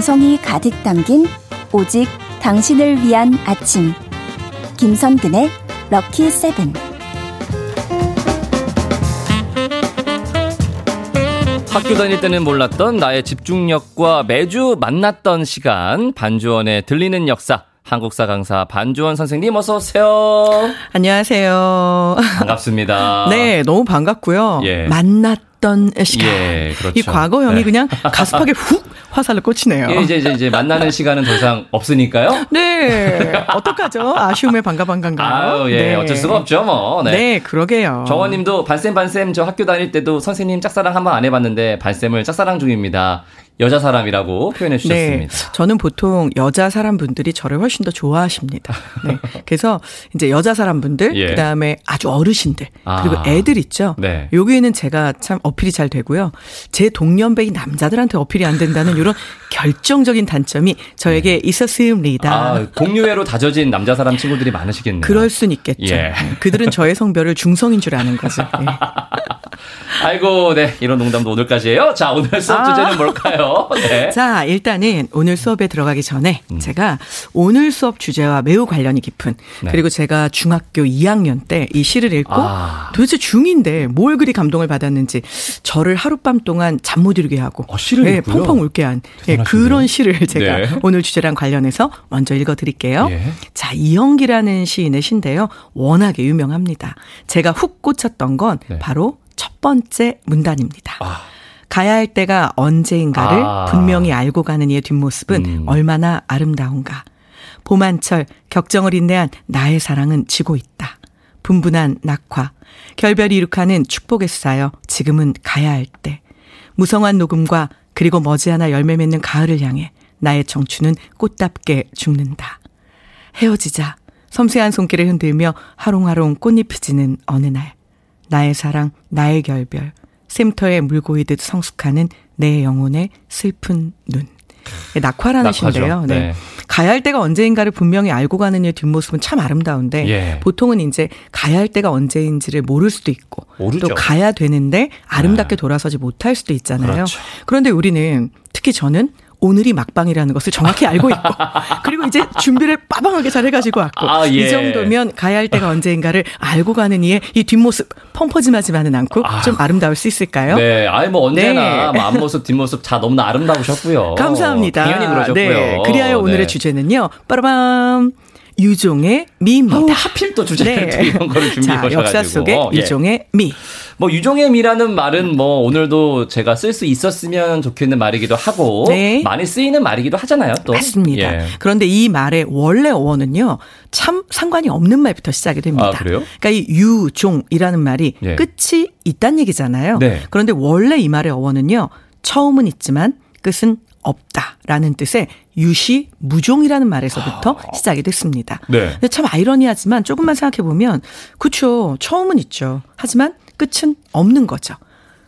정성이 가득 담긴 오직 당신을 위한 아침. 김선근의 럭키 세븐. 학교 다닐 때는 몰랐던 나의 집중력과 매주 만났던 시간 반주원의 들리는 역사 한국사 강사 반주원 선생님 어서 오세요. 안녕하세요. 반갑습니다. 네, 너무 반갑고요. 예. 만났 던 시간. 예, 그렇죠. 이 과거형이 네. 그냥 가슴팍에 훅 화살을 꽂히네요. 예, 이제, 이제 이제 만나는 시간은 더 이상 없으니까요. 네, 어떡하죠? 아쉬움에 반가 반가인가요? 아유, 예, 네. 어쩔 수가 없죠, 뭐. 네. 네, 그러게요. 정원님도 반쌤 반쌤 저 학교 다닐 때도 선생님 짝사랑 한 번 안 해봤는데 반쌤을 짝사랑 중입니다. 여자 사람이라고 표현해 주셨습니다. 네, 저는 보통 여자 사람 분들이 저를 훨씬 더 좋아하십니다. 네, 그래서 이제 여자 사람 분들, 예. 그 다음에 아주 어르신들, 그리고 아. 애들 있죠. 네. 여기에는 제가 참 어필이 잘 되고요. 제 동년배인 남자들한테 어필이 안 된다는 이런 결정적인 단점이 저에게 있었습니다. 아, 공유회로 다져진 남자 사람 친구들이 많으시겠네요. 그럴 순 있겠죠. 예. 네, 그들은 저의 성별을 중성인 줄 아는 거죠. 네. 아이고, 네. 이런 농담도 오늘까지예요. 자, 오늘 수업 아. 주제는 뭘까요? 네. 자, 일단은 오늘 수업에 들어가기 전에 음. 제가 오늘 수업 주제와 매우 관련이 깊은 네. 그리고 제가 중학교 2학년 때 이 시를 읽고 아. 도대체 중2인데 뭘 그리 감동을 받았는지 저를 하룻밤 동안 잠 못 이루게 하고 어, 시를 네, 읽고요? 펑펑 울게 한 예, 대단하시네요. 그런 시를 제가 네. 오늘 주제랑 관련해서 먼저 읽어 드릴게요. 예. 자, 이영기라는 시인의 시인데요. 워낙에 유명합니다. 제가 훅 꽂혔던 건 네. 바로 첫 번째 문단입니다. 아. 가야 할 때가 언제인가를 아. 분명히 알고 가는 이의 뒷모습은 음. 얼마나 아름다운가. 봄한철 격정을 인내한 나의 사랑은 지고 있다. 분분한 낙화. 결별이 이룩하는 축복에 쌓여 지금은 가야 할 때. 무성한 녹음과 그리고 머지않아 열매 맺는 가을을 향해 나의 청춘은 꽃답게 죽는다. 헤어지자 섬세한 손길을 흔들며 하롱하롱 꽃잎이 지는 어느 날. 나의 사랑, 나의 결별, 샘터에 물 고이듯 성숙하는 내 영혼의 슬픈 눈. 네, 낙화라는. 시인데요. 네. 네. 가야 할 때가 언제인가를 분명히 알고 가는 이의 뒷모습은 참 아름다운데 예. 보통은 이제 가야 할 때가 언제인지를 모를 수도 있고 모르죠. 또 가야 되는데 아름답게 네. 돌아서지 못할 수도 있잖아요. 그렇죠. 그런데 우리는 특히 저는 오늘이 막방이라는 것을 정확히 알고 있고 그리고 이제 준비를 빠방하게 잘 해가지고 왔고 아, 예. 이 정도면 가야 할 때가 언제인가를 알고 가는 이의 이 뒷모습 펑퍼짐하지만은 않고 아. 좀 아름다울 수 있을까요? 네, 아이 뭐 언제나 네. 뭐 앞모습 뒷모습 다 너무나 아름다우셨고요. 감사합니다. 당연히 그러셨고요. 네. 그리하여 오늘의 네. 주제는요. 빠라밤. 유종의 미입니다. 아우, 하필 또 주제를 또 이런 거를 준비해 자, 역사. 속의 예. 유종의 미. 뭐 유종의 미라는 말은 뭐 오늘도 제가 쓸 수 있었으면 좋겠는 말이기도 하고 네. 많이 쓰이는 말이기도 하잖아요. 또 맞습니다. 예. 그런데 이 말의 원래 어원은요, 참 상관이 없는 말부터 시작이 됩니다. 아, 그래요? 그러니까 이 유종이라는 말이 예. 끝이 있다는 얘기잖아요. 네. 그런데 원래 이 말의 어원은요, 처음은 있지만 끝은 없다라는 뜻의 유시 무종이라는 말에서부터 시작이 됐습니다. 아. 네. 근데 참 아이러니하지만 조금만 생각해 보면 그렇죠. 처음은 있죠. 하지만 끝은 없는 거죠.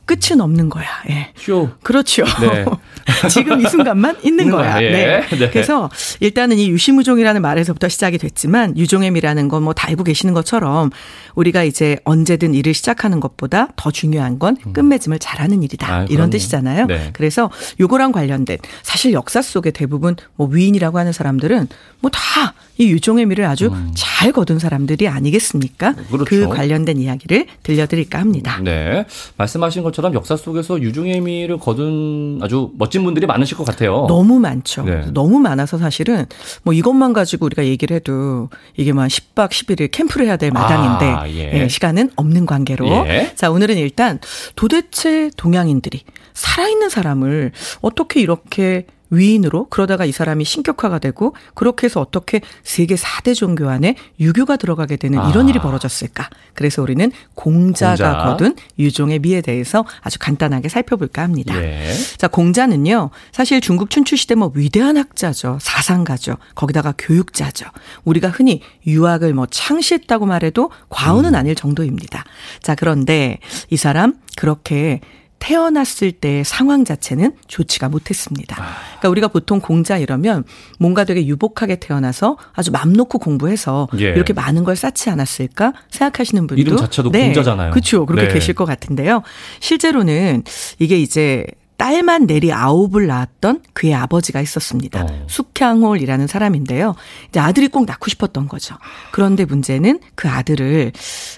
끝은 없는 거야. 예. 쇼. 그렇죠. 네. 지금 이 순간만 있는 거야. 거야. 예. 네. 네. 그래서 일단은 이 유시무종이라는 말에서부터 시작이 됐지만 유종엠이라는 건 뭐 다 알고 계시는 것처럼 우리가 이제 언제든 일을 시작하는 것보다 더 중요한 건 끝맺음을 잘하는 일이다. 아, 이런. 뜻이잖아요. 네. 그래서 요거랑 관련된 사실 역사 속에 대부분 뭐 위인이라고 하는 사람들은 뭐 다 이 유종의 미를 아주 잘 거둔 사람들이 아니겠습니까? 음. 그렇죠. 그 관련된 이야기를 들려드릴까 합니다. 네. 말씀하신 것처럼 역사 속에서 유종의 미를 거둔 아주 멋진 분들이 많으실 것 같아요. 너무 많죠. 네. 너무 많아서 사실은 뭐 이것만 가지고 우리가 얘기를 해도 이게 뭐 10박 11일 캠프를 해야 될 마당인데 아, 예. 예, 시간은 없는 관계로 예. 자 오늘은 일단 도대체 동양인들이 살아있는 사람을 어떻게 이렇게 위인으로 그러다가 이 사람이 신격화가 되고 그렇게 해서 어떻게 세계 4대 종교 안에 유교가 들어가게 되는 이런 아. 일이 벌어졌을까? 그래서 우리는 공자가 공자. 거둔 유종의 미에 대해서 아주 간단하게 살펴볼까 합니다. 예. 자, 공자는요, 사실 중국 춘추 시대 뭐 위대한 학자죠. 사상가죠. 거기다가 교육자죠. 우리가 흔히 유학을 뭐 창시했다고 말해도 과언은 아닐 정도입니다. 자, 그런데 이 사람 그렇게 태어났을 때의 상황 자체는 좋지가 못했습니다. 그러니까 우리가 보통 공자 이러면 뭔가 되게 유복하게 태어나서 아주 맘 놓고 공부해서 예. 이렇게 많은 걸 쌓지 않았을까 생각하시는 분도 이름 자체도 공자잖아요. 그렇죠. 그렇게 네. 계실 것 같은데요. 실제로는 이게 이제 딸만 내리 아홉을 낳았던 그의 아버지가 있었습니다. 어. 숙향홀이라는 사람인데요. 이제 아들이 꼭 낳고 싶었던 거죠. 그런데 문제는 그 아들을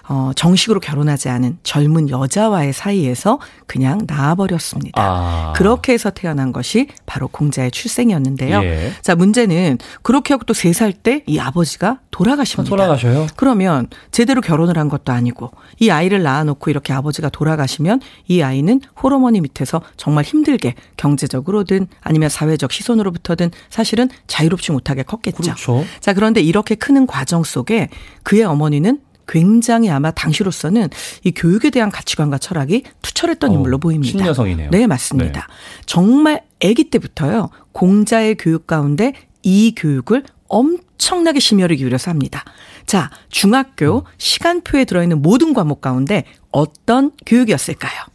어 정식으로 결혼하지 않은 젊은 여자와의 사이에서 그냥 낳아버렸습니다. 아. 그렇게 해서 태어난 것이 바로 공자의 출생이었는데요. 예. 자, 문제는 그렇게 하고 또 세 살 때 이 아버지가 돌아가십니다. 돌아가셔요? 그러면 제대로 결혼을 한 것도 아니고 이 아이를 낳아놓고 이렇게 아버지가 돌아가시면 이 아이는 홀어머니 밑에서 정말 힘들게 경제적으로든 아니면 사회적 시선으로부터든 사실은 자유롭지 못하게 컸겠죠. 그렇죠. 자, 그런데 이렇게 크는 과정 속에 그의 어머니는 굉장히 아마 당시로서는 이 교육에 대한 가치관과 철학이 투철했던 어, 인물로 보입니다. 신여성이네요. 네, 맞습니다. 정말 아기 때부터요. 공자의 교육 가운데 이 교육을 엄청나게 심혈을 기울여서 합니다. 자, 중학교 음. 시간표에 들어있는 모든 과목 가운데 어떤 교육이었을까요?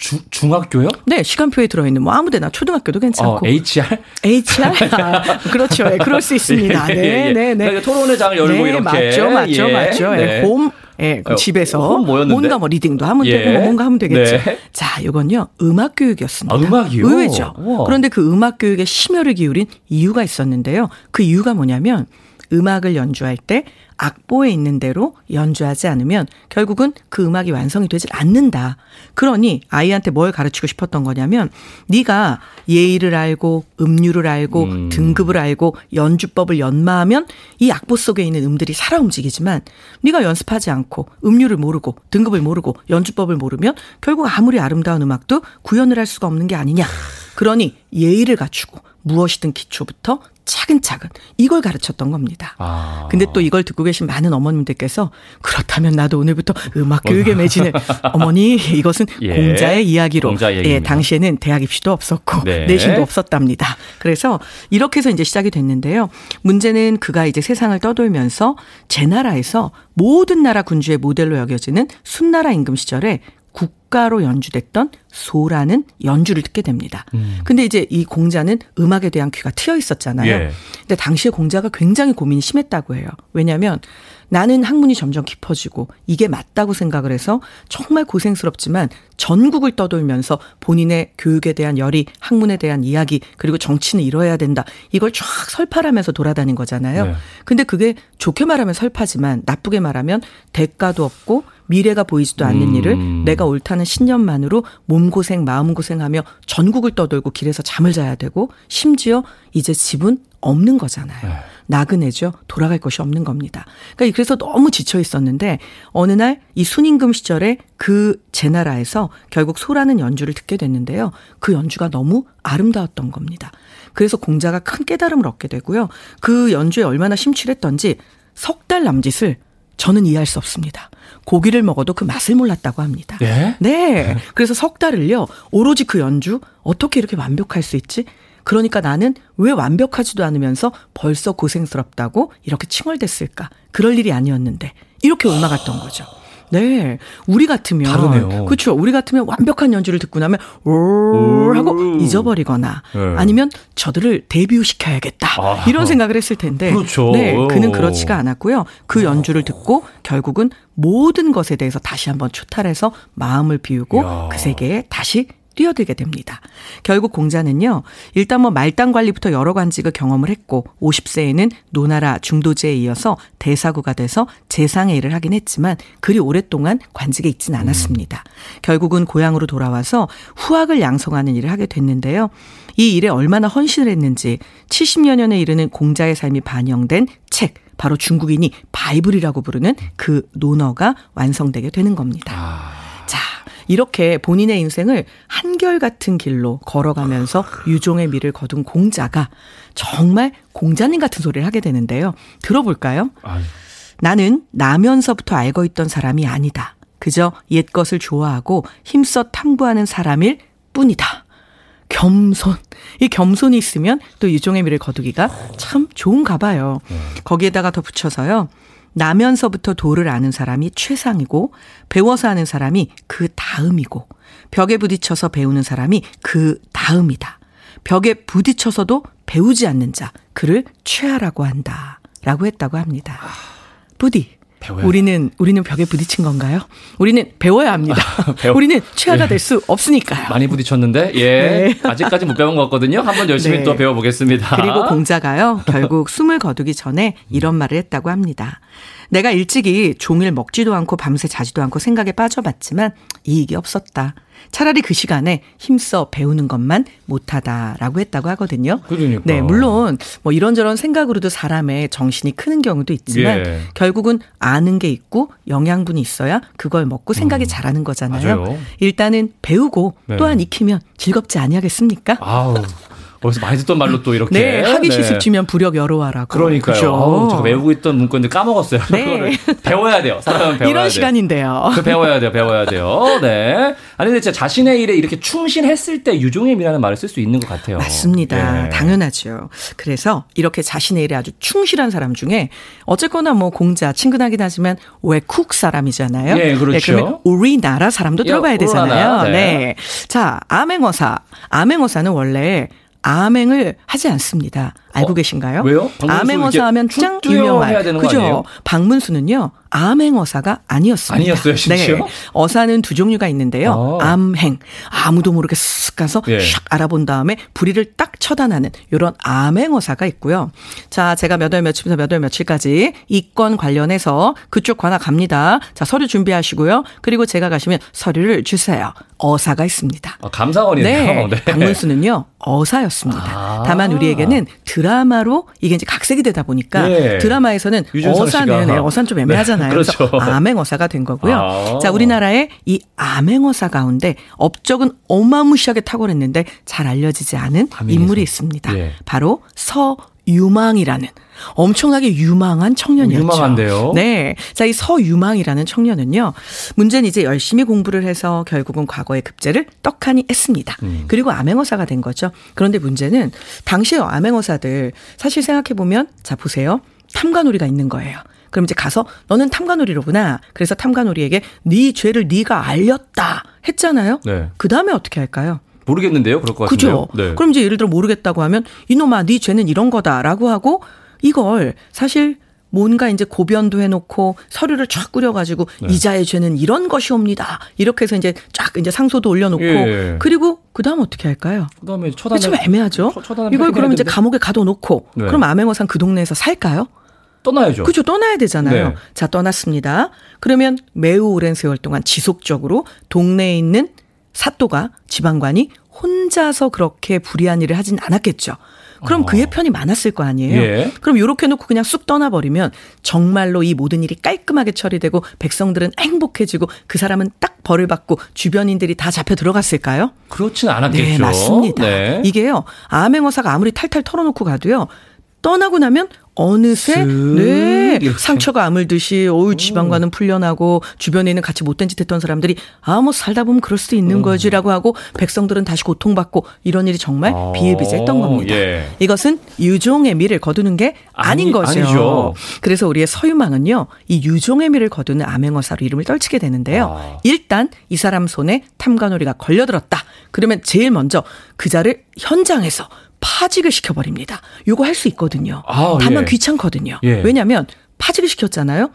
주, 중학교요? 네, 시간표에 들어있는 뭐 아무데나 초등학교도 괜찮고. 어, HR? HR? 아, 그렇죠. 예, 그럴 수 있습니다. 예, 예, 네, 예. 네, 네. 그러니까 토론회 장을 열고 네, 이렇게. 맞죠, 맞죠, 예, 맞죠. 예, 네. 홈, 예, 그 어, 집에서? 뭔가 뭐 리딩도 하면 예. 되고 뭐 뭔가 하면 되겠죠. 네. 자, 이건요 음악 교육이었습니다. 아, 음악이요? 의외죠. 우와. 그런데 그 음악 교육에 심혈을 기울인 이유가 있었는데요. 그 이유가 뭐냐면 음악을 연주할 때 악보에 있는 대로 연주하지 않으면 결국은 그 음악이 완성이 되질 않는다. 그러니 아이한테 뭘 가르치고 싶었던 거냐면 네가 예의를 알고 음률을 알고 음. 등급을 알고 연주법을 연마하면 이 악보 속에 있는 음들이 살아 움직이지만 네가 연습하지 않고 음률을 모르고 등급을 모르고 연주법을 모르면 결국 아무리 아름다운 음악도 구현을 할 수가 없는 게 아니냐. 그러니 예의를 갖추고 무엇이든 기초부터 차근차근 이걸 가르쳤던 겁니다. 아. 근데 또 이걸 듣고 계신 많은 어머님들께서 그렇다면 나도 오늘부터 음악 교육에 매진을 어머니 이것은 예. 공자의 이야기로 공자 예. 당시에는 대학 입시도 없었고 네. 내신도 없었답니다. 그래서 이렇게 해서 이제 시작이 됐는데요. 문제는 그가 이제 세상을 떠돌면서 제 나라에서 모든 나라 군주의 모델로 여겨지는 순나라 임금 시절에 국가로 연주됐던 소라는 연주를 듣게 됩니다. 근데 이제 이 공자는 음악에 대한 귀가 트여 있었잖아요. 예. 근데 당시에 공자가 굉장히 고민이 심했다고 해요. 왜냐하면 나는 학문이 점점 깊어지고 이게 맞다고 생각을 해서 정말 고생스럽지만 전국을 떠돌면서 본인의 교육에 대한 열의, 학문에 대한 이야기, 그리고 정치는 이뤄야 된다. 이걸 쫙 설파하면서 돌아다닌 거잖아요. 네. 근데 그게 좋게 말하면 설파지만 나쁘게 말하면 대가도 없고 미래가 보이지도 않는 음. 일을 내가 옳다는 신념만으로 몸고생, 마음고생하며 전국을 떠돌고 길에서 잠을 자야 되고 심지어 이제 집은 없는 거잖아요. 네. 나그네죠. 돌아갈 곳이 없는 겁니다. 그러니까 그래서 너무 지쳐 있었는데 어느 날 이 순임금 시절에 그 제 나라에서 결국 소라는 연주를 듣게 됐는데요. 그 연주가 너무 아름다웠던 겁니다. 그래서 공자가 큰 깨달음을 얻게 되고요. 그 연주에 얼마나 심취했던지 석 달 남짓을 저는 이해할 수 없습니다. 고기를 먹어도 그 맛을 몰랐다고 합니다. 네? 네. 그래서 석 달을요, 오로지 그 연주, 어떻게 이렇게 완벽할 수 있지? 그러니까 나는 왜 완벽하지도 않으면서 벌써 고생스럽다고 이렇게 칭얼댔을까? 그럴 일이 아니었는데. 이렇게 옮아갔던 거죠. 네. 우리 같으면. 다르네요. 그렇죠. 우리 같으면 완벽한 연주를 듣고 나면, 오 하고 잊어버리거나 네. 아니면 저들을 데뷔시켜야겠다. 아. 이런 생각을 했을 텐데. 그렇죠. 네. 그는 그렇지가 않았고요. 그 연주를 듣고 결국은 모든 것에 대해서 다시 한번 초탈해서 마음을 비우고 이야. 그 세계에 다시 뛰어들게 됩니다. 결국 공자는요, 일단 뭐 말단 관리부터 여러 관직을 경험을 했고, 50세에는 노나라 중도제에 이어서 대사구가 돼서 재상의 일을 하긴 했지만, 그리 오랫동안 관직에 있진 않았습니다. 결국은 고향으로 돌아와서 후학을 양성하는 일을 하게 됐는데요. 이 일에 얼마나 헌신을 했는지 70여 년에 이르는 공자의 삶이 반영된 책, 바로 중국인이 바이블이라고 부르는 그 논어가 완성되게 되는 겁니다. 자, 이렇게 본인의 인생을 한결같은 길로 걸어가면서 유종의 미를 거둔 공자가 정말 공자님 같은 소리를 하게 되는데요. 들어볼까요? 아유. 나는 나면서부터 알고 있던 사람이 아니다. 그저 옛것을 좋아하고 힘써 탐구하는 사람일 뿐이다. 겸손. 이 겸손이 있으면 또 유종의 미를 거두기가 참 좋은가 봐요. 거기에다가 더 붙여서요. 나면서부터 도를 아는 사람이 최상이고 배워서 아는 사람이 그 다음이고 벽에 부딪혀서 배우는 사람이 그 다음이다. 벽에 부딪혀서도 배우지 않는 자 그를 최하라고 한다. 라고 했다고 합니다. 부디 배워야 우리는 우리는 벽에 부딪힌 건가요? 우리는 배워야 합니다. 배워- 우리는 최하가 예. 될수 없으니까요. 많이 부딪혔는데 예 네. 아직까지 못 배운 것 같거든요. 한번 열심히 네. 또 배워보겠습니다. 그리고 공자가요, 결국 숨을 거두기 전에 이런 말을 했다고 합니다. 내가 일찍이 종일 먹지도 않고 밤새 자지도 않고 생각에 빠져봤지만 이익이 없었다. 차라리 그 시간에 힘써 배우는 것만 못하다라고 했다고 하거든요. 그러니까. 네, 물론 뭐 이런저런 생각으로도 사람의 정신이 크는 경우도 있지만 예. 결국은 아는 게 있고 영양분이 있어야 그걸 먹고 생각이 자라는 거잖아요. 음. 맞아요. 일단은 배우고 네. 또한 익히면 즐겁지 아니하겠습니까? 아우 어디서 많이 듣던 말로 또 이렇게 네, 하기 네. 시습지면 부력 열어와라고. 그러니까요. 아우, 제가 외우고 있던 문건들 까먹었어요. 네. 배워야 돼요. 사람은 배워야 이런 돼요. 시간인데요. 그 배워야 돼요, 배워야 돼요. 네. 아니, 근데 진짜 자신의 일에 이렇게 충실했을 때 유종임이라는 말을 쓸 수 있는 것 같아요. 맞습니다. 예. 당연하죠. 그래서 이렇게 자신의 일에 아주 충실한 사람 중에 어쨌거나 뭐 공자 친근하긴 하지만 외국 사람이잖아요. 예, 그렇죠. 그러면 우리나라 사람도 예, 들어봐야 되잖아요. 네. 네. 자, 암행어사. 암행어사는 원래 암행을 하지 않습니다. 알고 어? 계신가요? 왜요? 암행어사 하면 짱쭉 유명한 그죠? 박문수는요. 암행어사가 아니었습니다. 아니었어요, 심지어? 네. 어사는 두 종류가 있는데요. 어. 암행. 아무도 모르게 쓱 가서 예. 샥 알아본 다음에 불의를 딱 처단하는 이런 암행어사가 있고요. 자, 제가 몇 월 며칠부터 몇 월 며칠까지 이 건 관련해서 그쪽 관할 갑니다. 자, 서류 준비하시고요. 그리고 제가 가시면 서류를 주세요. 어사가 있습니다. 아, 감사원이네요. 네. 박문수는요, 어사였습니다. 아. 다만 우리에게는 드 라마로 이게 이제 각색이 되다 보니까 예. 드라마에서는 어사는. 네, 어사는 좀 애매하잖아요. 네, 그렇죠. 그래서 암행어사가 된 거고요. 아. 자, 우리나라의 이 암행어사 가운데 업적은 어마무시하게 탁월했는데 잘 알려지지 않은 암행에서. 인물이 있습니다. 예. 바로 서유망이라는 엄청나게 유망한 청년이었죠. 유망한데요? 네. 자, 이 서유망이라는 청년은요. 문제는 이제 열심히 공부를 해서 결국은 과거의 급제를 떡하니 했습니다. 음. 그리고 암행어사가 된 거죠. 그런데 문제는 당시의 암행어사들 사실 생각해 보면 자 보세요. 탐관오리가 있는 거예요. 그럼 이제 가서 너는 탐관오리로구나. 그래서 탐관오리에게 네 죄를 네가 알렸다 했잖아요. 네. 그 다음에 어떻게 할까요? 모르겠는데요. 그럴 것 같은데요. 그죠? 네. 그럼 이제 예를 들어 모르겠다고 하면 이놈아 네 죄는 이런 거다라고 하고 이걸 사실 뭔가 이제 고변도 해놓고 서류를 쫙 꾸려가지고 네. 이자의 죄는 이런 것이옵니다. 이렇게 해서 이제 쫙 이제 상소도 올려놓고 예. 그리고 그 다음 어떻게 할까요? 그 다음에 처단을 그게 좀 애매하죠. 처- 처단을 이걸 그럼 이제. 감옥에 가둬놓고 네. 그럼 암행어상 그 동네에서 살까요? 떠나야죠. 그죠 떠나야 되잖아요. 네. 자 떠났습니다. 그러면 매우 오랜 세월 동안 지속적으로 동네에 있는 사또가 지방관이 혼자서 그렇게 불의한 일을 하진 않았겠죠. 그럼 어. 그의 편이 많았을 거 아니에요. 예. 그럼 이렇게 놓고 그냥 쑥 떠나버리면 정말로 이 모든 일이 깔끔하게 처리되고 백성들은 행복해지고 그 사람은 딱 벌을 받고 주변인들이 다 잡혀 들어갔을까요? 그렇진 않았겠죠. 네, 맞습니다. 네. 이게요, 암행어사가 아무리 탈탈 털어놓고 가도요, 떠나고 나면 어느새 슥네 이렇게. 상처가 아물듯이 어우 지방과는 풀려나고 주변에 있는 같이 못된 짓 했던 사람들이 아 뭐 살다 보면 그럴 수도 있는 거지라고 하고 백성들은 다시 고통받고 이런 일이 정말 어, 비일비재했던 겁니다. 예. 이것은 유종의 미를 거두는 게 아닌 아니- 거죠. 아니죠. 그래서 우리의 서유망은요 이 유종의 미를 거두는 암행어사로 이름을 떨치게 되는데요. 아. 일단 이 사람 손에 탐관오리가 걸려들었다. 그러면 제일 먼저 그 자를 현장에서 파직을 시켜버립니다. 요거 할 수 있거든요. 아, 다만 예. 귀찮거든요. 예. 왜냐하면 파직을 시켰잖아요.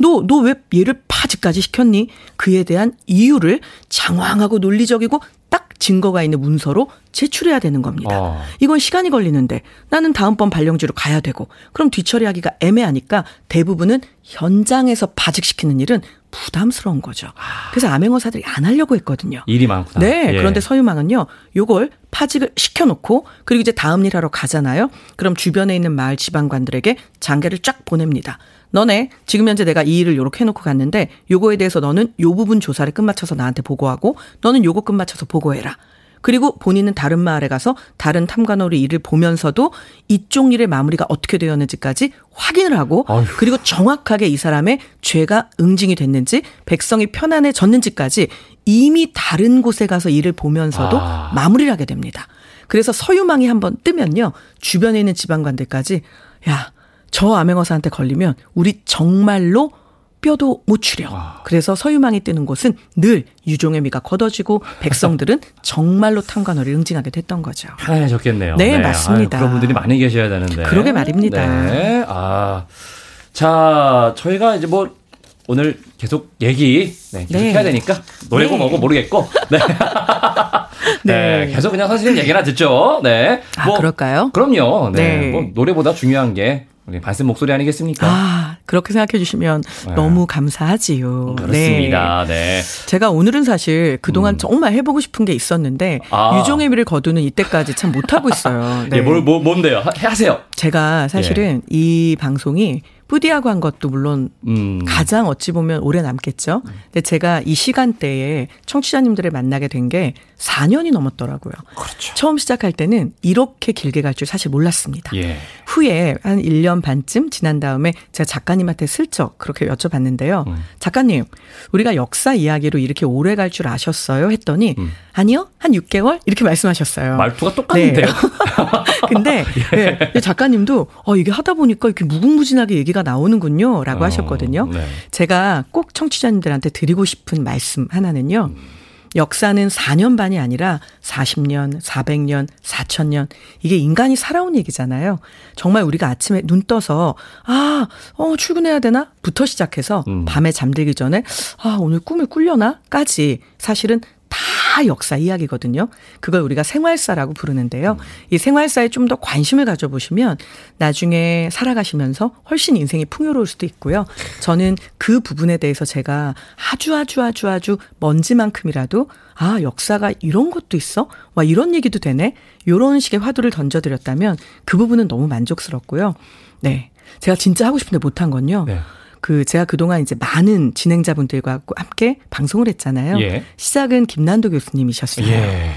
너, 너 왜 얘를 파직까지 시켰니? 그에 대한 이유를 장황하고 논리적이고 딱 증거가 있는 문서로 제출해야 되는 겁니다. 아. 이건 시간이 걸리는데 나는 다음번 발령지로 가야 되고 그럼 뒤처리하기가 애매하니까 대부분은 현장에서 파직시키는 일은 부담스러운 거죠. 그래서 암행어사들이 안 하려고 했거든요. 일이 많구나. 네. 예. 그런데 서유망은요, 요걸 파직을 시켜놓고, 그리고 이제 다음 일 하러 가잖아요. 그럼 주변에 있는 마을 지방관들에게 장계를 쫙 보냅니다. 너네, 지금 현재 내가 이 일을 요렇게 해놓고 갔는데, 요거에 대해서 너는 요 부분 조사를 끝마쳐서 나한테 보고하고, 너는 요거 끝마쳐서 보고해라. 그리고 본인은 다른 마을에 가서 다른 탐관오리 일을 보면서도 이쪽 일의 마무리가 어떻게 되었는지까지 확인을 하고 아휴. 그리고 정확하게 이 사람의 죄가 응징이 됐는지 백성이 편안해졌는지까지 이미 다른 곳에 가서 일을 보면서도 아. 마무리를 하게 됩니다. 그래서 서유망이 한번 뜨면요. 주변에 있는 지방관들까지 야, 저 암행어사한테 걸리면 우리 정말로 뼈도 못 추려. 아. 그래서 서유망이 뜨는 곳은 늘 유종의 미가 걷어지고 백성들은 정말로 탐관어를 응징하게 됐던 거죠. 편해졌겠네요. 네, 맞습니다. 아유, 그런 분들이 많이 계셔야 되는데. 그러게 말입니다. 네. 아. 자, 저희가 이제 뭐 오늘 계속 얘기 네, 계속 네. 해야 되니까 노래고 네. 뭐고 모르겠고 네. 네. 네. 계속 그냥 선생님 얘기나 듣죠. 네. 아, 그럴까요? 그럼요. 네. 네. 뭐 노래보다 중요한 게 우리 발슨 목소리 아니겠습니까? 아, 그렇게 생각해 주시면 네. 너무 감사하지요. 그렇습니다. 네. 네. 제가 오늘은 사실 그동안 음. 정말 해보고 싶은 게 있었는데 아. 유종의 미를 거두는 이때까지 참 못하고 있어요. 네. 예, 뭘, 뭐, 뭔데요? 하, 하세요. 제가 사실은 이 방송이 뿌디하고 한 것도 물론 음. 가장 어찌 보면 오래 남겠죠. 근데 제가 이 시간대에 청취자님들을 만나게 된 게 4년이 넘었더라고요. 그렇죠. 처음 시작할 때는 이렇게 길게 갈 줄 사실 몰랐습니다. 예. 후에 한 1년 반쯤 지난 다음에 제가 작가님한테 슬쩍 그렇게 여쭤봤는데요. 음. 작가님, 우리가 역사 이야기로 이렇게 오래 갈 줄 아셨어요? 했더니 음. 아니요, 한 6개월 이렇게 말씀하셨어요. 말투가 똑같은데요? 네. 근데 네, 근데 작가님도 어 이게 하다 보니까 이렇게 무궁무진하게 얘기 가 나오는군요 라고 어, 하셨거든요. 네. 제가 꼭 청취자님들한테 드리고 싶은 말씀 하나는요. 역사는 4년 반이 아니라 40년, 400년, 4000년. 이게 인간이 살아온 얘기잖아요. 정말 우리가 아침에 눈 떠서, 아, 어, 출근해야 되나? 부터 시작해서 음. 밤에 잠들기 전에, 아, 오늘 꿈을 꾸려나? 까지 사실은 다 역사 이야기거든요. 그걸 우리가 생활사라고 부르는데요. 이 생활사에 좀 더 관심을 가져보시면 나중에 살아가시면서 훨씬 인생이 풍요로울 수도 있고요. 저는 그 부분에 대해서 제가 아주 아주 아주 아주 먼지만큼이라도 아, 역사가 이런 것도 있어? 와, 이런 얘기도 되네? 요런 식의 화두를 던져드렸다면 그 부분은 너무 만족스럽고요. 네. 제가 진짜 하고 싶은데 못한 건요. 네. 그 제가 그동안 이제 많은 진행자분들과 함께 방송을 했잖아요. 예. 시작은 김난도 교수님이셨어요. 예.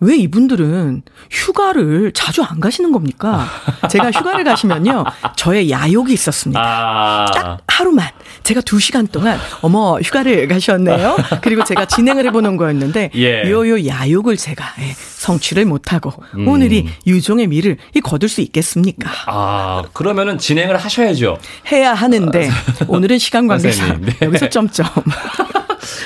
왜 이분들은 휴가를 자주 안 가시는 겁니까? 제가 휴가를 가시면요. 저의 야욕이 있었습니다. 아. 딱 하루만 제가 두 시간 동안 어머 휴가를 가셨네요. 그리고 제가 진행을 해보는 거였는데 예. 요요 야욕을 제가 예, 성취를 못하고 음. 오늘이 유종의 미를 이 거둘 수 있겠습니까? 아, 그러면은 진행을 하셔야죠. 해야 하는데 오늘은 시간 관계상 네. 여기서 점점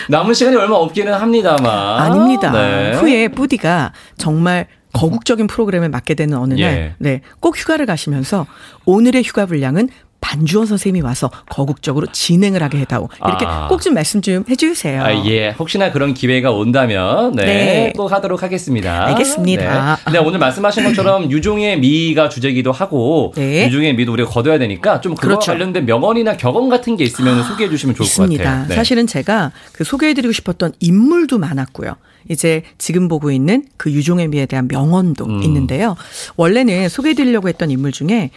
남은 시간이 얼마 없기는 합니다만. 아닙니다. 네. 후에 뿌디가 정말 거국적인 프로그램을 맡게 되는 어느 예. 날, 네, 꼭 휴가를 가시면서 오늘의 휴가 분량은 반주원 선생님이 와서 거국적으로 진행을 하게 해다오. 이렇게 아. 꼭좀 말씀 좀 해주세요. 아, 예. 혹시나 그런 기회가 온다면, 네. 네. 꼭 하도록 하겠습니다. 알겠습니다. 네. 네, 오늘 말씀하신 것처럼 유종의 미가 주제기도 하고, 네. 유종의 미도 우리가 거둬야 되니까 좀 그거 그렇죠. 관련된 명언이나 격언 같은 게 있으면 소개해 주시면 좋을 것 있습니다. 같아요. 네. 사실은 제가 그 소개해드리고 싶었던 인물도 많았고요. 이제 지금 보고 있는 그 유종의 미에 대한 명언도 음. 있는데요. 원래는 소개해드리려고 했던 인물 중에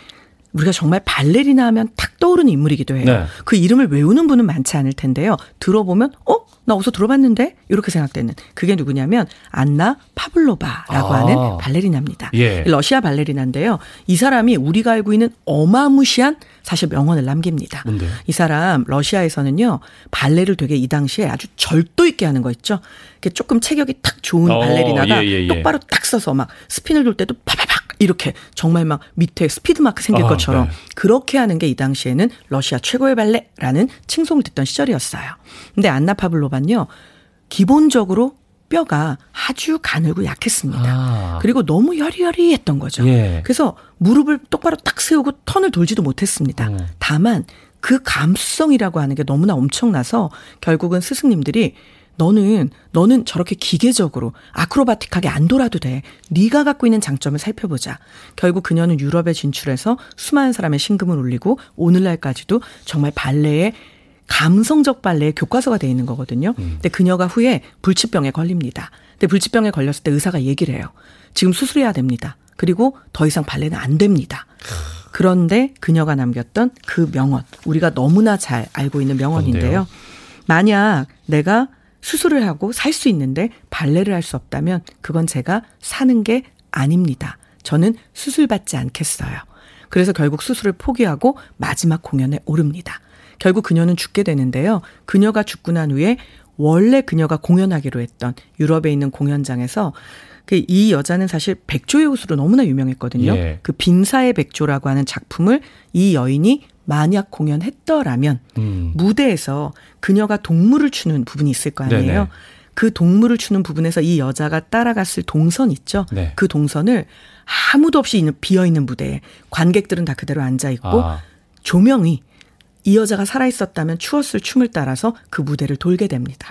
우리가 정말 발레리나 하면 탁 떠오르는 인물이기도 해요. 네. 그 이름을 외우는 분은 많지 않을 텐데요. 들어보면 어? 나 어디서 들어봤는데? 이렇게 생각되는 그게 누구냐면 안나 파블로바라고 아. 하는 발레리나입니다. 예. 러시아 발레리나인데요. 이 사람이 우리가 알고 있는 어마무시한 사실 명언을 남깁니다. 뭔데요? 이 사람 러시아에서는요 발레를 되게 이 당시에 아주 절도 있게 하는 거 있죠. 이렇게 조금 체격이 탁 좋은 어, 발레리나가 예, 예, 예. 똑바로 딱 서서 막 스핀을 돌 때도 파파팍 이렇게 정말 막 밑에 스피드 마크 생길 아, 것처럼 네. 그렇게 하는 게 이 당시에는 러시아 최고의 발레라는 칭송을 듣던 시절이었어요. 근데 안나 파블로바는요 기본적으로 뼈가 아주 가늘고 약했습니다. 아. 그리고 너무 여리여리했던 거죠. 예. 그래서 무릎을 똑바로 딱 세우고 턴을 돌지도 못했습니다. 음. 다만 그 감성이라고 하는 게 너무나 엄청나서 결국은 스승님들이 너는 너는 저렇게 기계적으로 아크로바틱하게 안 돌아도 돼. 네가 갖고 있는 장점을 살펴보자. 결국 그녀는 유럽에 진출해서 수많은 사람의 신금을 울리고 오늘날까지도 정말 발레의 감성적 발레의 교과서가 돼 있는 거거든요. 근데 그녀가 후에 불치병에 걸립니다. 근데 불치병에 걸렸을 때 의사가 얘기를 해요. 지금 수술해야 됩니다. 그리고 더 이상 발레는 안 됩니다. 그런데 그녀가 남겼던 그 명언, 우리가 너무나 잘 알고 있는 명언인데요. 만약 내가 수술을 하고 살 수 있는데 발레를 할 수 없다면 그건 제가 사는 게 아닙니다. 저는 수술받지 않겠어요. 그래서 결국 수술을 포기하고 마지막 공연에 오릅니다. 결국 그녀는 죽게 되는데요. 그녀가 죽고 난 후에 원래 그녀가 공연하기로 했던 유럽에 있는 공연장에서 그이 여자는 사실 백조의 옷으로 너무나 유명했거든요. 예. 그 빈사의 백조라고 하는 작품을 이 여인이 만약 공연했더라면 음. 무대에서 그녀가 동물을 추는 부분이 있을 거 아니에요. 네네. 그 동물을 추는 부분에서 이 여자가 따라갔을 동선 있죠. 네. 그 동선을 아무도 없이 비어 있는 무대에 관객들은 다 그대로 앉아 있고 아. 조명이 이 여자가 살아 있었다면 추었을 춤을 따라서 그 무대를 돌게 됩니다.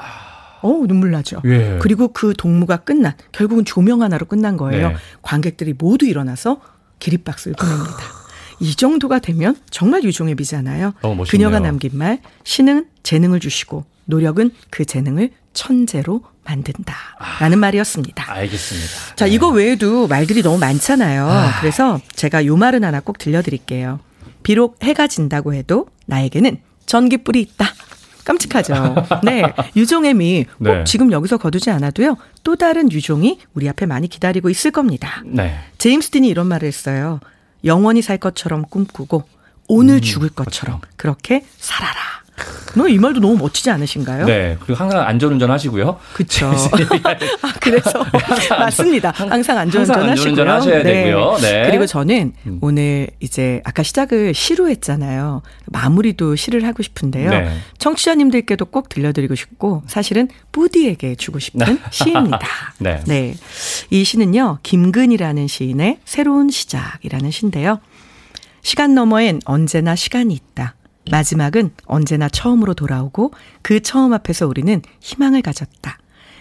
어 눈물 나죠. 예. 그리고 그 동무가 끝난 결국은 조명 하나로 끝난 거예요. 네. 관객들이 모두 일어나서 기립박수를 보냅니다. 이 정도가 되면 정말 유종의 미잖아요. 너무 멋있네요. 그녀가 남긴 말 신은 재능을 주시고 노력은 그 재능을 천재로 만든다라는 말이었습니다. 알겠습니다. 자, 네. 이거 외에도 말들이 너무 많잖아요. 그래서 제가 요 말은 하나 꼭 들려드릴게요. 비록 해가 진다고 해도 나에게는 전기불이 있다. 깜찍하죠. 네. 유종의 미. 꼭 네. 지금 여기서 거두지 않아도요. 또 다른 유종이 우리 앞에 많이 기다리고 있을 겁니다. 네. 제임스 딘이 이런 말을 했어요. 영원히 살 것처럼 꿈꾸고 음, 오늘 죽을 것처럼 그렇게 살아라. 너 이 말도 너무 멋지지 않으신가요? 네. 그리고 항상 안전운전 하시고요. 그쵸. 아, 그래서 맞습니다. 항상 안전운전 항상 하시고요. 하셔야 되고요. 네. 그리고 저는 음. 오늘 이제 아까 시작을 시로 했잖아요. 마무리도 시를 하고 싶은데요. 네. 청취자님들께도 꼭 들려드리고 싶고 사실은 뿌디에게 주고 싶은 시입니다. 네. 이 시는요. 김근이라는 시인의 새로운 시작이라는 시인데요. 시간 너머엔 언제나 시간이 있다. 마지막은 언제나 처음으로 돌아오고 그 처음 앞에서 우리는 희망을 가졌다.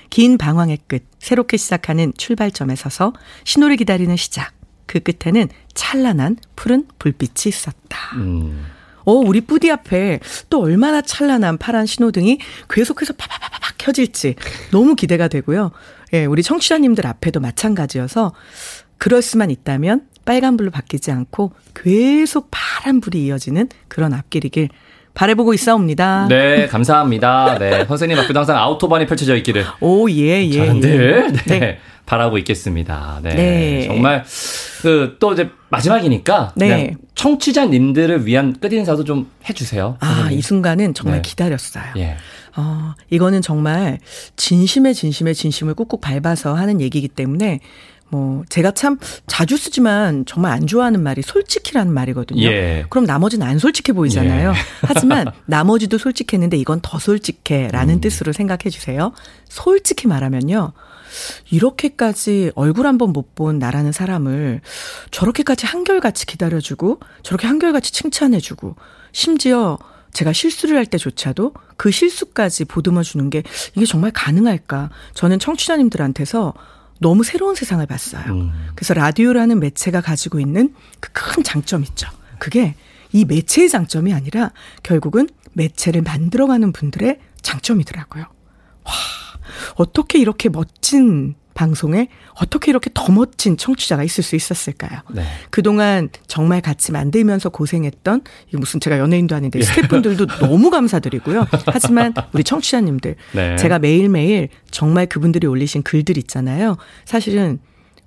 긴 방황의 끝, 새롭게 시작하는 출발점에 서서 신호를 기다리는 시작. 그 끝에는 찬란한 푸른 불빛이 있었다. 음. 어, 우리 뿌디 앞에 또 얼마나 찬란한 파란 신호등이 계속해서 파파파파팍 켜질지 너무 기대가 되고요. 예, 우리 청취자님들 앞에도 마찬가지여서 그럴 수만 있다면 빨간불로 바뀌지 않고 계속 파란불이 이어지는 그런 앞길이길 바라보고 있사옵니다. 네, 감사합니다. 네. 선생님 앞에도 항상 아우토반이 펼쳐져 있기를 오, 예, 예. 저는들 예. 네, 네. 바라고 있겠습니다. 네. 네. 정말 그 또 이제 마지막이니까 네. 청취자님들을 위한 끝 인사도 좀 해주세요. 아, 선생님. 이 순간은 정말 네. 기다렸어요. 예. 어, 이거는 정말 진심의 진심의 진심을 꾹꾹 밟아서 하는 얘기이기 때문에 뭐 제가 참 자주 쓰지만 정말 안 좋아하는 말이 솔직히라는 말이거든요. 예. 그럼 나머지는 안 솔직해 보이잖아요. 예. 하지만 나머지도 솔직했는데 이건 더 솔직해라는 음. 뜻으로 생각해 주세요. 솔직히 말하면요. 이렇게까지 얼굴 한 번 못 본 나라는 사람을 저렇게까지 한결같이 기다려주고 저렇게 한결같이 칭찬해주고 심지어 제가 실수를 할 때조차도 그 실수까지 보듬어 주는 게 이게 정말 가능할까? 저는 청취자님들한테서 너무 새로운 세상을 봤어요. 음. 그래서 라디오라는 매체가 가지고 있는 그 큰 장점 있죠. 그게 이 매체의 장점이 아니라 결국은 매체를 만들어가는 분들의 장점이더라고요. 와, 어떻게 이렇게 멋진 방송에 어떻게 이렇게 더 멋진 청취자가 있을 수 있었을까요? 네. 그동안 정말 같이 만들면서 고생했던 이게 무슨 제가 연예인도 아닌데 스태프분들도 너무 감사드리고요. 하지만 우리 청취자님들 네. 제가 매일매일 정말 그분들이 올리신 글들 있잖아요. 사실은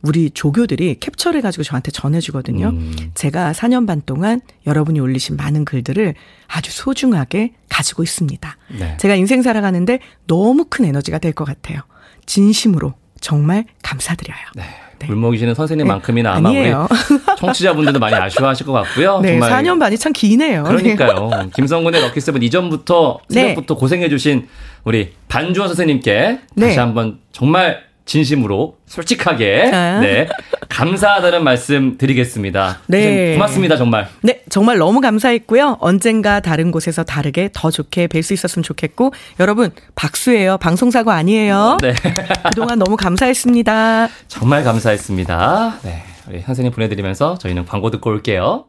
우리 조교들이 캡처를 해가지고 저한테 전해주거든요. 음. 제가 4년 반 동안 여러분이 올리신 많은 글들을 아주 소중하게 가지고 있습니다. 네. 제가 인생 살아가는데 너무 큰 에너지가 될 것 같아요. 진심으로 정말 감사드려요. 네. 네. 울먹이시는 선생님만큼이나 아마 아니에요. 우리 청취자분들도 많이 아쉬워하실 것 같고요. 네, 정말 4년 반이 참 기네요. 그러니까요. 김성군의 럭키세븐 이전부터 네. 새벽부터 고생해주신 우리 반주원 선생님께 네. 다시 한번 정말 진심으로 솔직하게 아. 네 감사하다는 말씀 드리겠습니다. 네. 고맙습니다 정말. 네, 정말 너무 감사했고요. 언젠가 다른 곳에서 다르게 더 좋게 뵐 수 있었으면 좋겠고, 여러분, 박수예요. 방송사고 아니에요. 네 그동안 너무 감사했습니다. 정말 감사했습니다. 네 우리 선생님 보내드리면서 저희는 광고 듣고 올게요.